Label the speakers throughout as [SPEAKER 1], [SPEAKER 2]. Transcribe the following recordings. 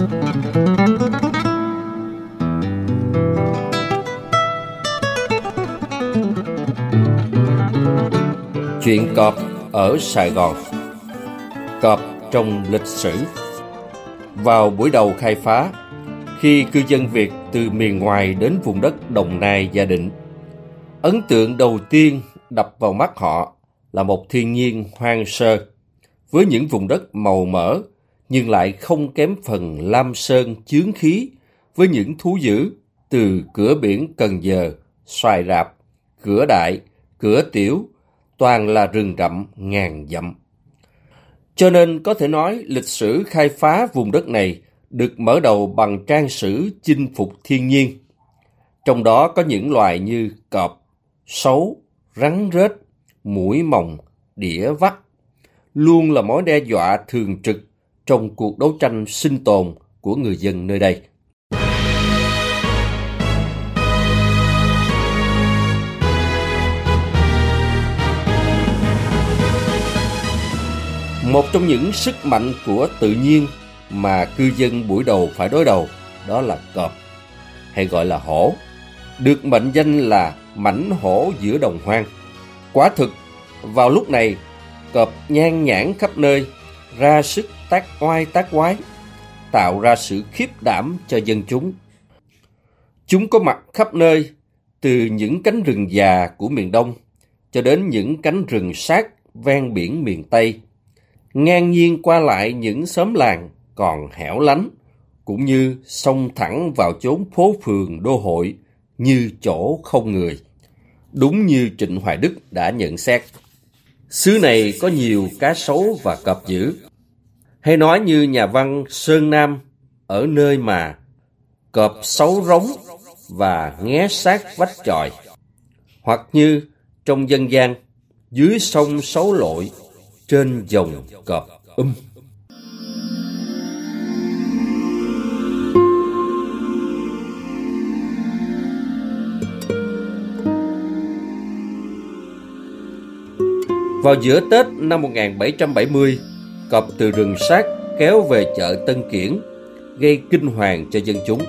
[SPEAKER 1] Chuyện cọp ở Sài Gòn. Cọp trong lịch sử. Vào buổi đầu khai phá, khi cư dân Việt từ miền ngoài đến vùng đất Đồng Nai gia định, ấn tượng đầu tiên đập vào mắt họ là một thiên nhiên hoang sơ, với những vùng đất màu mỡ nhưng lại không kém phần lam sơn chướng khí với những thú dữ từ cửa biển Cần Giờ, Xoài Rạp, Cửa Đại, Cửa Tiểu, toàn là rừng rậm ngàn dặm. Cho nên có thể nói lịch sử khai phá vùng đất này được mở đầu bằng trang sử chinh phục thiên nhiên. Trong đó có những loài như cọp, sấu, rắn rết, mũi mồng, đĩa vắt, luôn là mối đe dọa thường trực trong cuộc đấu tranh sinh tồn của người dân nơi đây. Một trong những sức mạnh của tự nhiên mà cư dân buổi đầu phải đối đầu đó là cọp, hay gọi là hổ, được mệnh danh là mảnh hổ giữa đồng hoang. Quả thực, vào lúc này, cọp nhan nhản khắp nơi, ra sức tác oai tác quái, tạo ra sự khiếp đảm cho dân chúng. Chúng có mặt khắp nơi, từ những cánh rừng già của miền Đông cho đến những cánh rừng sát ven biển miền Tây, ngang nhiên qua lại những xóm làng còn hẻo lánh, cũng như xông thẳng vào chốn phố phường đô hội như chỗ không người. Đúng như Trịnh Hoài Đức đã nhận xét. Xứ này có nhiều cá sấu và cọp dữ. Hay nói như nhà văn Sơn Nam ở nơi mà cọp sấu rống và nghé sát vách tròi. Hoặc như trong dân gian dưới sông sấu lội trên dòng cọp um. Vào giữa Tết năm 1770, cọp từ rừng sát kéo về chợ Tân Kiển, gây kinh hoàng cho dân chúng,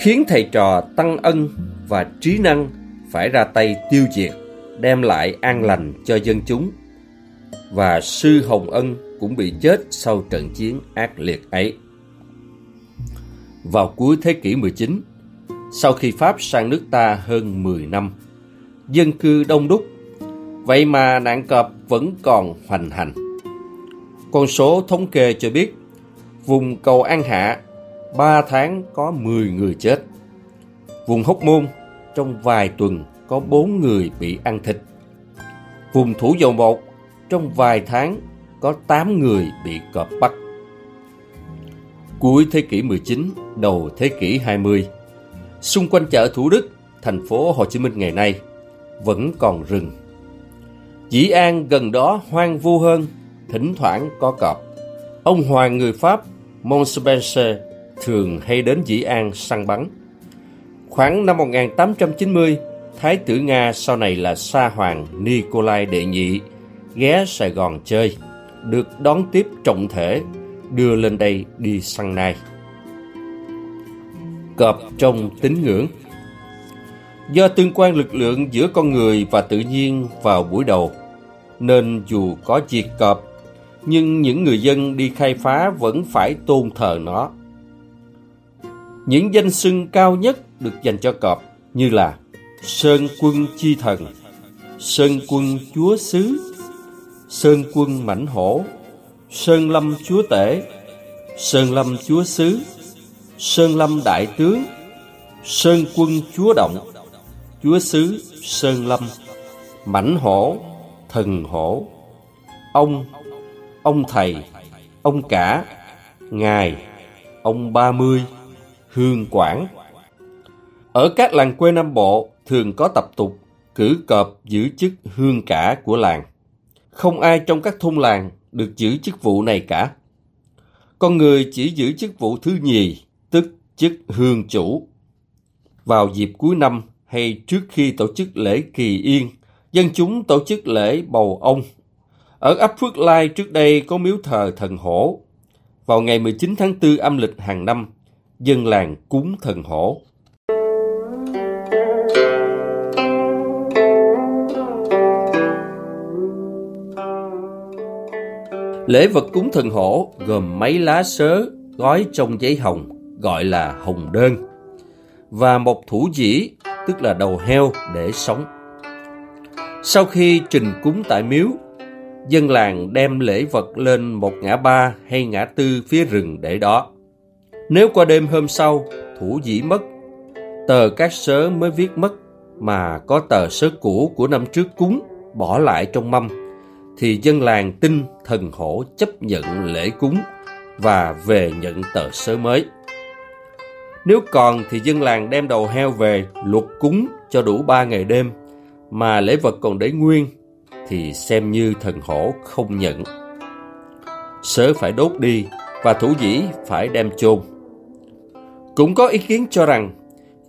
[SPEAKER 1] khiến thầy trò Tăng Ân và Trí Năng phải ra tay tiêu diệt, đem lại an lành cho dân chúng. Và sư Hồng Ân cũng bị chết sau trận chiến ác liệt ấy. Vào cuối thế kỷ 19, sau khi Pháp sang nước ta hơn 10 năm, dân cư đông đúc Vậy mà nạn cọp vẫn còn hoành hành. Con số thống kê cho biết, vùng cầu An Hạ, 3 tháng có 10 người chết. Vùng Hóc Môn, trong vài tuần có 4 người bị ăn thịt. Vùng Thủ Dầu Một, trong vài tháng có 8 người bị cọp bắt. Cuối thế kỷ 19, đầu thế kỷ 20, xung quanh chợ Thủ Đức, thành phố Hồ Chí Minh ngày nay, vẫn còn rừng Dĩ An gần đó hoang vu hơn, thỉnh thoảng có cọp. Ông hoàng người Pháp Montpensier thường hay đến Dĩ An săn bắn. Khoảng năm 1890, Thái tử Nga sau này là Sa Hoàng Nikolai Đệ Nhị ghé Sài Gòn chơi, được đón tiếp trọng thể, đưa lên đây đi săn nai. Cọp trong tín ngưỡng Do tương quan lực lượng giữa con người và tự nhiên vào buổi đầu, nên dù có diệt cọp, nhưng những người dân đi khai phá vẫn phải tôn thờ nó. Những danh xưng cao nhất được dành cho cọp như là Sơn quân chi thần, Sơn quân chúa xứ, Sơn quân mảnh hổ, Sơn lâm chúa tể, Sơn lâm chúa xứ, Sơn lâm đại tướng, Sơn quân chúa động, chúa xứ Sơn lâm, mảnh hổ thần hổ ông ông thầy, ông cả, ngài, ông ba mươi, hương quản ở các làng quê nam bộ thường có tập tục cử cọp giữ chức hương cả của làng. Không ai trong các thôn làng được giữ chức vụ này cả. Con người chỉ giữ chức vụ thứ nhì, tức chức hương chủ. Vào dịp cuối năm hay trước khi tổ chức lễ kỳ yên, dân chúng tổ chức lễ bầu ông. Ở ấp Phước Lai trước đây có miếu thờ thần hổ. vào ngày 19 tháng 4 âm lịch hàng năm, dân làng cúng thần hổ. Lễ vật cúng thần hổ gồm mấy lá sớ gói trong giấy hồng gọi là hồng đơn và một thủ dĩ tức là đầu heo để sống. Sau khi trình cúng tại miếu, dân làng đem lễ vật lên một ngã ba hay ngã tư phía rừng để đó. Nếu qua đêm hôm sau, thủ dĩ mất, tờ các sớ mới viết mất mà có tờ sớ cũ của năm trước cúng bỏ lại trong mâm, thì dân làng tin thần hổ chấp nhận lễ cúng và về nhận tờ sớ mới. Nếu còn thì dân làng đem đầu heo về luộc cúng cho đủ ba ngày đêm, mà lễ vật còn để nguyên thì xem như thần hổ không nhận. Sớ phải đốt đi và thủ dĩ phải đem chôn. Cũng có ý kiến cho rằng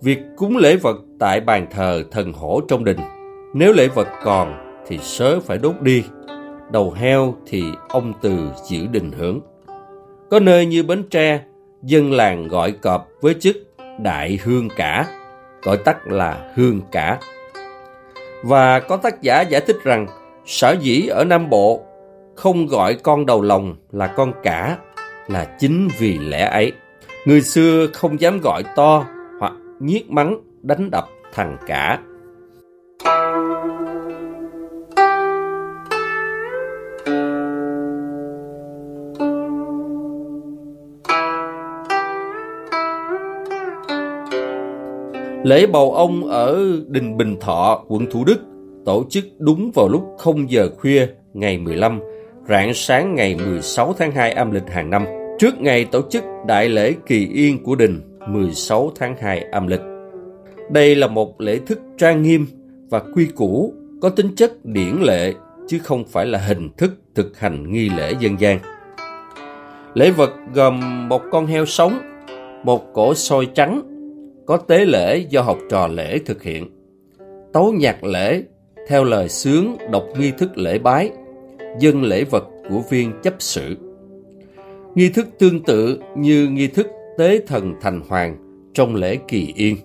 [SPEAKER 1] việc cúng lễ vật tại bàn thờ thần hổ trong đình, nếu lễ vật còn thì sớ phải đốt đi, đầu heo thì ông từ giữ đình hưởng. Có nơi như Bến Tre, dân làng gọi cọp với chức Đại Hương Cả, gọi tắt là Hương Cả. Và có tác giả giải thích rằng sở dĩ ở Nam Bộ không gọi con đầu lòng là con cả là chính vì lẽ ấy. Người xưa không dám gọi to hoặc nhiếc mắng đánh đập thằng cả. Lễ bầu ông ở Đình Bình Thọ, quận Thủ Đức tổ chức đúng vào lúc 0 giờ khuya ngày 15, rạng sáng ngày 16 tháng 2 âm lịch hàng năm, trước ngày tổ chức đại lễ kỳ yên của đình 16 tháng 2 âm lịch. Đây là một lễ thức trang nghiêm và quy củ, có tính chất điển lệ chứ không phải là hình thức thực hành nghi lễ dân gian. Lễ vật gồm một con heo sống, một cổ soi trắng, có tế lễ do học trò lễ thực hiện, tấu nhạc lễ theo lời sướng đọc nghi thức lễ bái, dân lễ vật của viên chấp sự. Nghi thức tương tự như nghi thức tế thần thành hoàng trong lễ kỳ yên.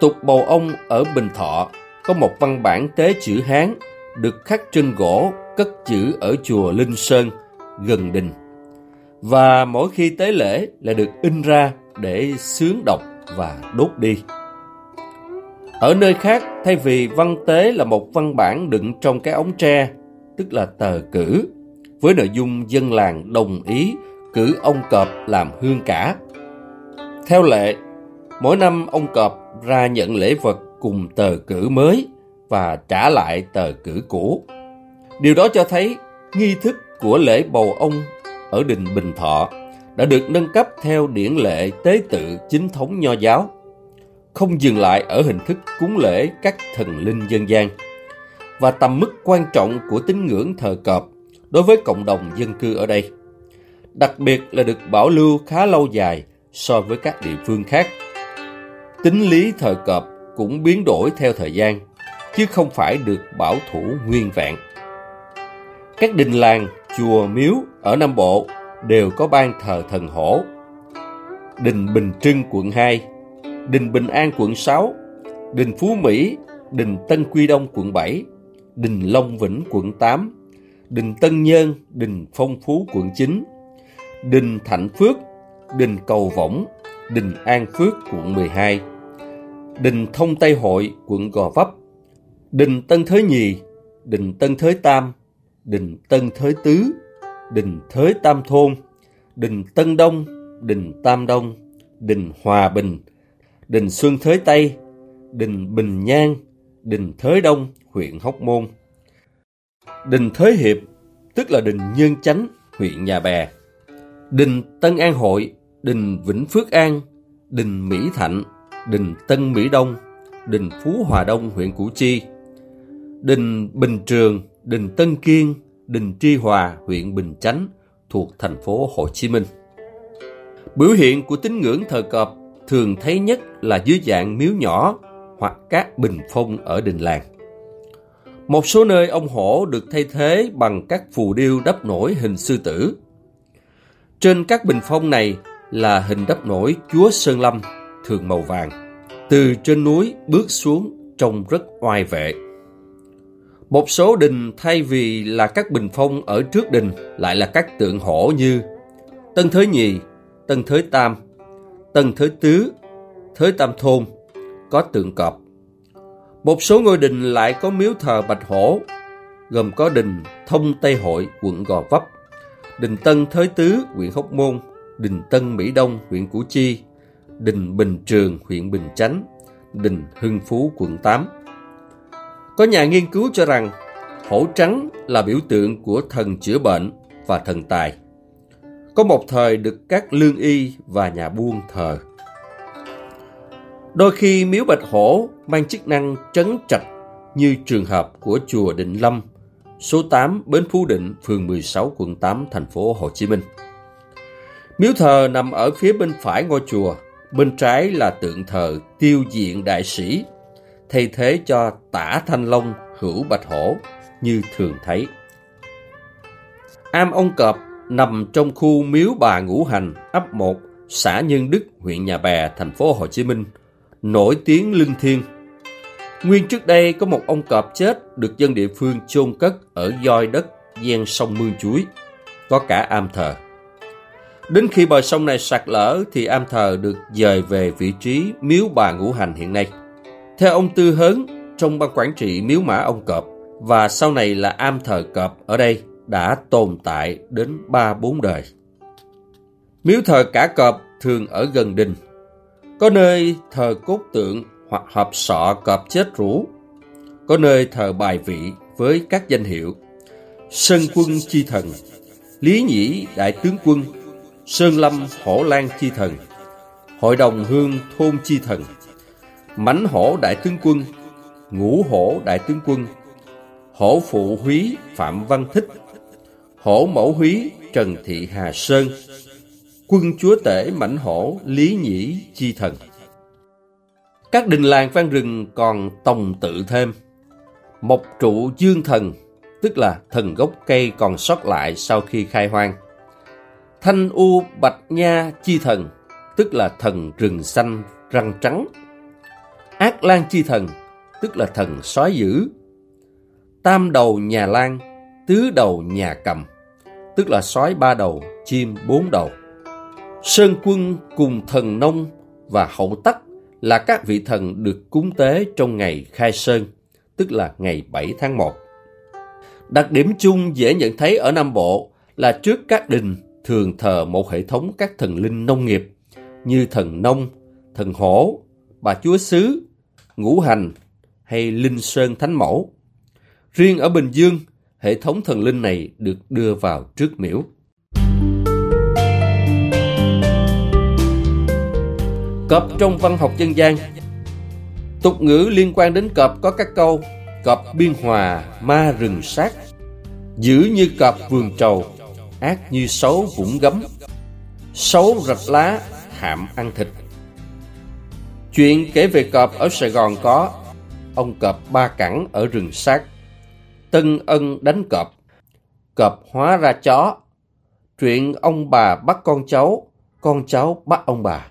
[SPEAKER 1] Tục bầu ông ở Bình Thọ có một văn bản tế chữ Hán được khắc trên gỗ cất chữ ở chùa Linh Sơn gần đình. Và mỗi khi tế lễ là được in ra để sướng đọc và đốt đi. Ở nơi khác, thay vì văn tế là một văn bản đựng trong cái ống tre, tức là tờ cử, với nội dung dân làng đồng ý cử ông cọp làm hương cả. Theo lệ, mỗi năm ông cọp ra nhận lễ vật cùng tờ cử mới và trả lại tờ cử cũ. Điều đó cho thấy nghi thức của lễ bầu ông ở đình Bình Thọ đã được nâng cấp theo điển lệ tế tự chính thống nho giáo không dừng lại ở hình thức cúng lễ các thần linh dân gian và tầm mức quan trọng của tín ngưỡng thờ cọp đối với cộng đồng dân cư ở đây. Đặc biệt là được bảo lưu khá lâu dài so với các địa phương khác. Tính lý thờ cọp cũng biến đổi theo thời gian, chứ không phải được bảo thủ nguyên vẹn. Các đình làng, chùa, miếu ở Nam Bộ đều có ban thờ thần hổ. Đình Bình Trưng quận 2 Đình Bình An quận 6, Đình Phú Mỹ, Đình Tân Quy Đông quận 7, Đình Long Vĩnh quận 8, Đình Tân Nhơn, Đình Phong Phú quận 9, Đình Thạnh Phước, Đình Cầu Võng, Đình An Phước quận 12, Đình Thông Tây Hội quận Gò Vấp, Đình Tân Thới Nhì, Đình Tân Thới Tam, Đình Tân Thới Tứ, Đình Thới Tam Thôn, Đình Tân Đông, Đình Tam Đông, Đình Hòa Bình, đình Xuân Thới Tây, đình Bình Nhan, đình Thới Đông, huyện Hóc Môn. Đình Thới Hiệp, tức là đình Nhân Chánh, huyện Nhà Bè. Đình Tân An Hội, đình Vĩnh Phước An, đình Mỹ Thạnh, đình Tân Mỹ Đông, đình Phú Hòa Đông, huyện Củ Chi. Đình Bình Trường, đình Tân Kiên, đình Tri Hòa, huyện Bình Chánh, thuộc thành phố Hồ Chí Minh. Biểu hiện của tín ngưỡng thờ cọp thường thấy nhất là dưới dạng miếu nhỏ hoặc các bình phong ở đình làng. Một số nơi ông hổ được thay thế bằng các phù điêu đắp nổi hình sư tử. Trên các bình phong này là hình đắp nổi Chúa Sơn Lâm, thường màu vàng. Từ trên núi bước xuống trông rất oai vệ. Một số đình thay vì là các bình phong ở trước đình lại là các tượng hổ như Tân Thới Nhì, Tân Thới Tam, Tân Thới Tứ, Thới Tam Thôn, có tượng cọp. Một số ngôi đình lại có miếu thờ bạch hổ, gồm có đình Thông Tây Hội, quận Gò Vấp, đình Tân Thới Tứ, huyện Hóc Môn, đình Tân Mỹ Đông, huyện Củ Chi, đình Bình Trường, huyện Bình Chánh, đình Hưng Phú, quận 8. Có nhà nghiên cứu cho rằng hổ trắng là biểu tượng của thần chữa bệnh và thần tài. Có một thời được các lương y và nhà buôn thờ. Đôi khi miếu bạch hổ mang chức năng trấn trạch như trường hợp của chùa Định Lâm, số 8 Bến Phú Định, phường 16, quận 8, thành phố Hồ Chí Minh. Miếu thờ nằm ở phía bên phải ngôi chùa, bên trái là tượng thờ tiêu diện đại sĩ, thay thế cho tả thanh long hữu bạch hổ như thường thấy. Am ông cọp nằm trong khu miếu bà Ngũ Hành, ấp 1, xã Nhân Đức, huyện Nhà Bè, thành phố Hồ Chí Minh, nổi tiếng linh thiêng. Nguyên trước đây có một ông cọp chết được dân địa phương chôn cất ở doi đất ven sông Mương Chuối, có cả am thờ. Đến khi bờ sông này sạt lở thì am thờ được dời về vị trí miếu bà ngũ hành hiện nay. Theo ông Tư Hớn, trong ban quản trị miếu mã ông cọp và sau này là am thờ cọp ở đây đã tồn tại đến 3-4 đời. Miếu thờ cả cọp thường ở gần đình, có nơi thờ cốt tượng hoặc hộp sọ cọp chết rũ, có nơi thờ bài vị với các danh hiệu. Sơn quân chi thần, Lý Nhĩ đại tướng quân, Sơn Lâm hổ lan chi thần, Hội đồng hương thôn chi thần, Mãnh hổ đại tướng quân, Ngũ hổ đại tướng quân, Hổ phụ húy Phạm Văn Thích, Hổ mẫu húy Trần Thị Hà Sơn, Quân chúa tể Mãnh hổ Lý Nhĩ chi thần. Các đình làng vang rừng còn tòng tự thêm. Một trụ dương thần, tức là thần gốc cây còn sót lại sau khi khai hoang. Thanh u bạch nha chi thần, tức là thần rừng xanh răng trắng. Ác lan chi thần, tức là thần sói dữ. Tam đầu nhà lan, tứ đầu nhà cầm, tức là sói ba đầu, chim bốn đầu. Sơn quân cùng thần nông và hậu tắc là các vị thần được cúng tế trong ngày khai sơn, tức là ngày 7 tháng 1. Đặc điểm chung dễ nhận thấy ở Nam Bộ là trước các đình thường thờ một hệ thống các thần linh nông nghiệp như thần nông, thần hổ, bà chúa xứ, ngũ hành hay linh sơn thánh mẫu. Riêng ở Bình Dương, hệ thống thần linh này được đưa vào trước miễu. Cọp trong văn học dân gian. Tục ngữ liên quan đến cọp có các câu Cọp biên hòa, ma rừng sát. Dữ như cọp vườn trầu Ác như sấu vũng gấm. Sấu rạch lá, hạm ăn thịt. Chuyện kể về cọp ở Sài Gòn có Ông cọp ba cẳng ở rừng sát. Tân ân đánh cọp. Cọp hóa ra chó. Chuyện ông bà bắt con cháu Con cháu bắt ông bà.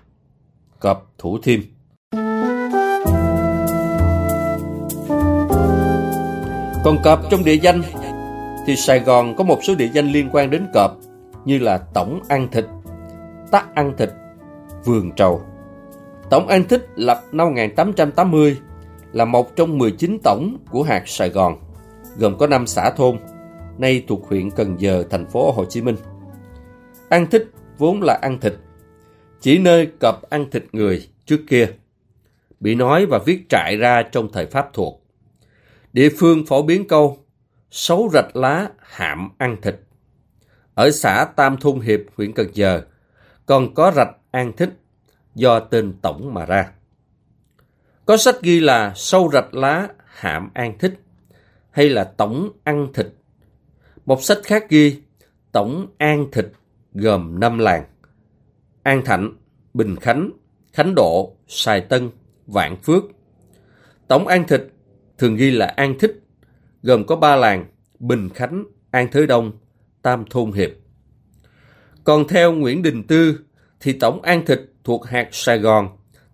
[SPEAKER 1] Cọp Thủ Thiêm. Còn cọp trong địa danh thì Sài Gòn có một số địa danh liên quan đến cọp như là Tổng Ăn Thịt, Tắc Ăn Thịt, Vườn Trầu. Tổng An thịt lập năm 1880 là một trong 19 tổng của hạt Sài Gòn, gồm có 5 xã thôn, nay thuộc huyện Cần Giờ, thành phố Hồ Chí Minh. An Thích vốn là ăn thịt, chỉ nơi cọp ăn thịt người trước kia, bị nói và viết trại ra trong thời Pháp thuộc. Địa phương phổ biến câu xấu rạch lá hạm ăn thịt. Ở xã Tam Thôn Hiệp, huyện Cần Giờ, còn có rạch an thích do tên tổng mà ra. Có sách ghi là sâu rạch lá hạm an thích hay là tổng ăn thịt. Một sách khác ghi tổng an thịt gồm năm làng. An Thạnh, Bình Khánh, Khánh Độ, Sài Tân, Vạn Phước. Tổng an thịt thường ghi là an thích, gồm có ba làng Bình Khánh, An Thới Đông, Tam Thôn Hiệp. Còn theo Nguyễn Đình Tư, thì Tổng An Thịt thuộc hạt Sài Gòn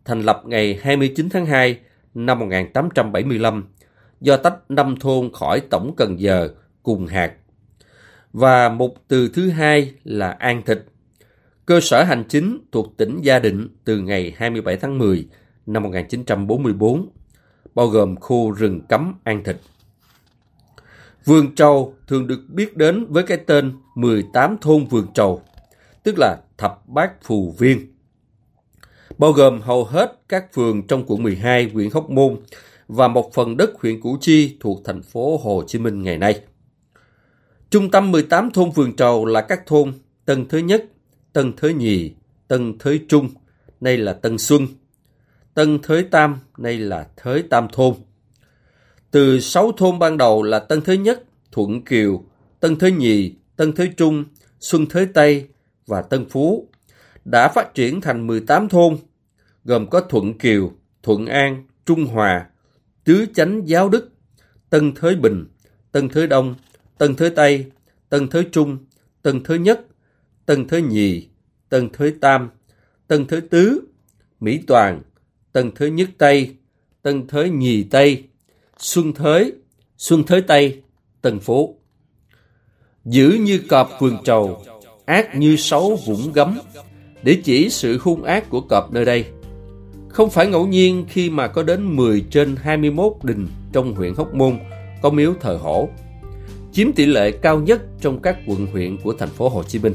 [SPEAKER 1] thành lập ngày 29 tháng 2 năm 1875 do tách năm thôn khỏi Tổng Cần Giờ cùng hạt. Và một từ thứ hai là An Thịt. Cơ sở hành chính thuộc tỉnh Gia Định từ ngày 27 tháng 10 năm 1944, bao gồm khu rừng cấm An Thịt. Vườn Trầu thường được biết đến với cái tên 18 thôn Vườn Trầu, tức là thập bát phù viên. Bao gồm hầu hết các phường trong quận 12 huyện Hóc Môn và một phần đất huyện Củ Chi thuộc thành phố Hồ Chí Minh ngày nay. Trung tâm 18 thôn Vườn Trầu là các thôn Tân Thới Nhất, Tân Thới Nhì, Tân Thới Trung, nay là Tân Xuân, Tân Thới Tam, nay là Thới Tam Thôn. Từ sáu thôn ban đầu là Tân Thới Nhất, Thuận Kiều, Tân Thới Nhì, Tân Thới Trung, Xuân Thới Tây và Tân Phú đã phát triển thành 18 thôn, gồm có Thuận Kiều, Thuận An, Trung Hòa, Tứ Chánh Giáo Đức, Tân Thới Bình, Tân Thới Đông, Tân Thới Tây, Tân Thới Trung, Tân Thới Nhất, Tân Thới Nhì, Tân Thới Tam, Tân Thới Tứ, Mỹ Toàn, Tân Thới Nhất Tây, Tân Thới Nhì Tây, Xuân Thới, Xuân Thới Tây, Tân Phố. Giữ như cọp vườn trầu, ác như sấu vũng gấm, để chỉ sự hung ác của cọp nơi đây. Không phải ngẫu nhiên khi mà có đến 10 trên 21 đình trong huyện Hóc Môn có miếu thờ hổ, chiếm tỷ lệ cao nhất trong các quận huyện của thành phố Hồ Chí Minh.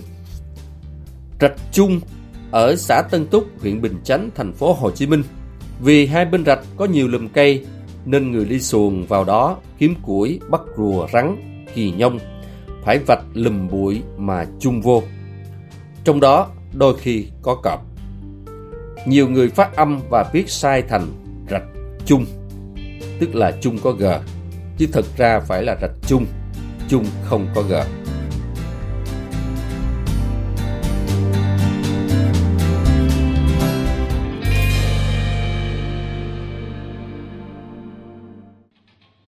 [SPEAKER 1] Rạch Chung ở xã Tân Túc, huyện Bình Chánh, thành phố Hồ Chí Minh. Vì hai bên rạch có nhiều lùm cây nên người đi xuồng vào đó kiếm củi, bắt rùa, rắn, kỳ nhông, phải vạch lùm bụi mà chung vô. Trong đó đôi khi có cọp. Nhiều người phát âm và viết sai thành rạch chung, tức là chung có g, chứ thực ra phải là rạch chung, chung không có g.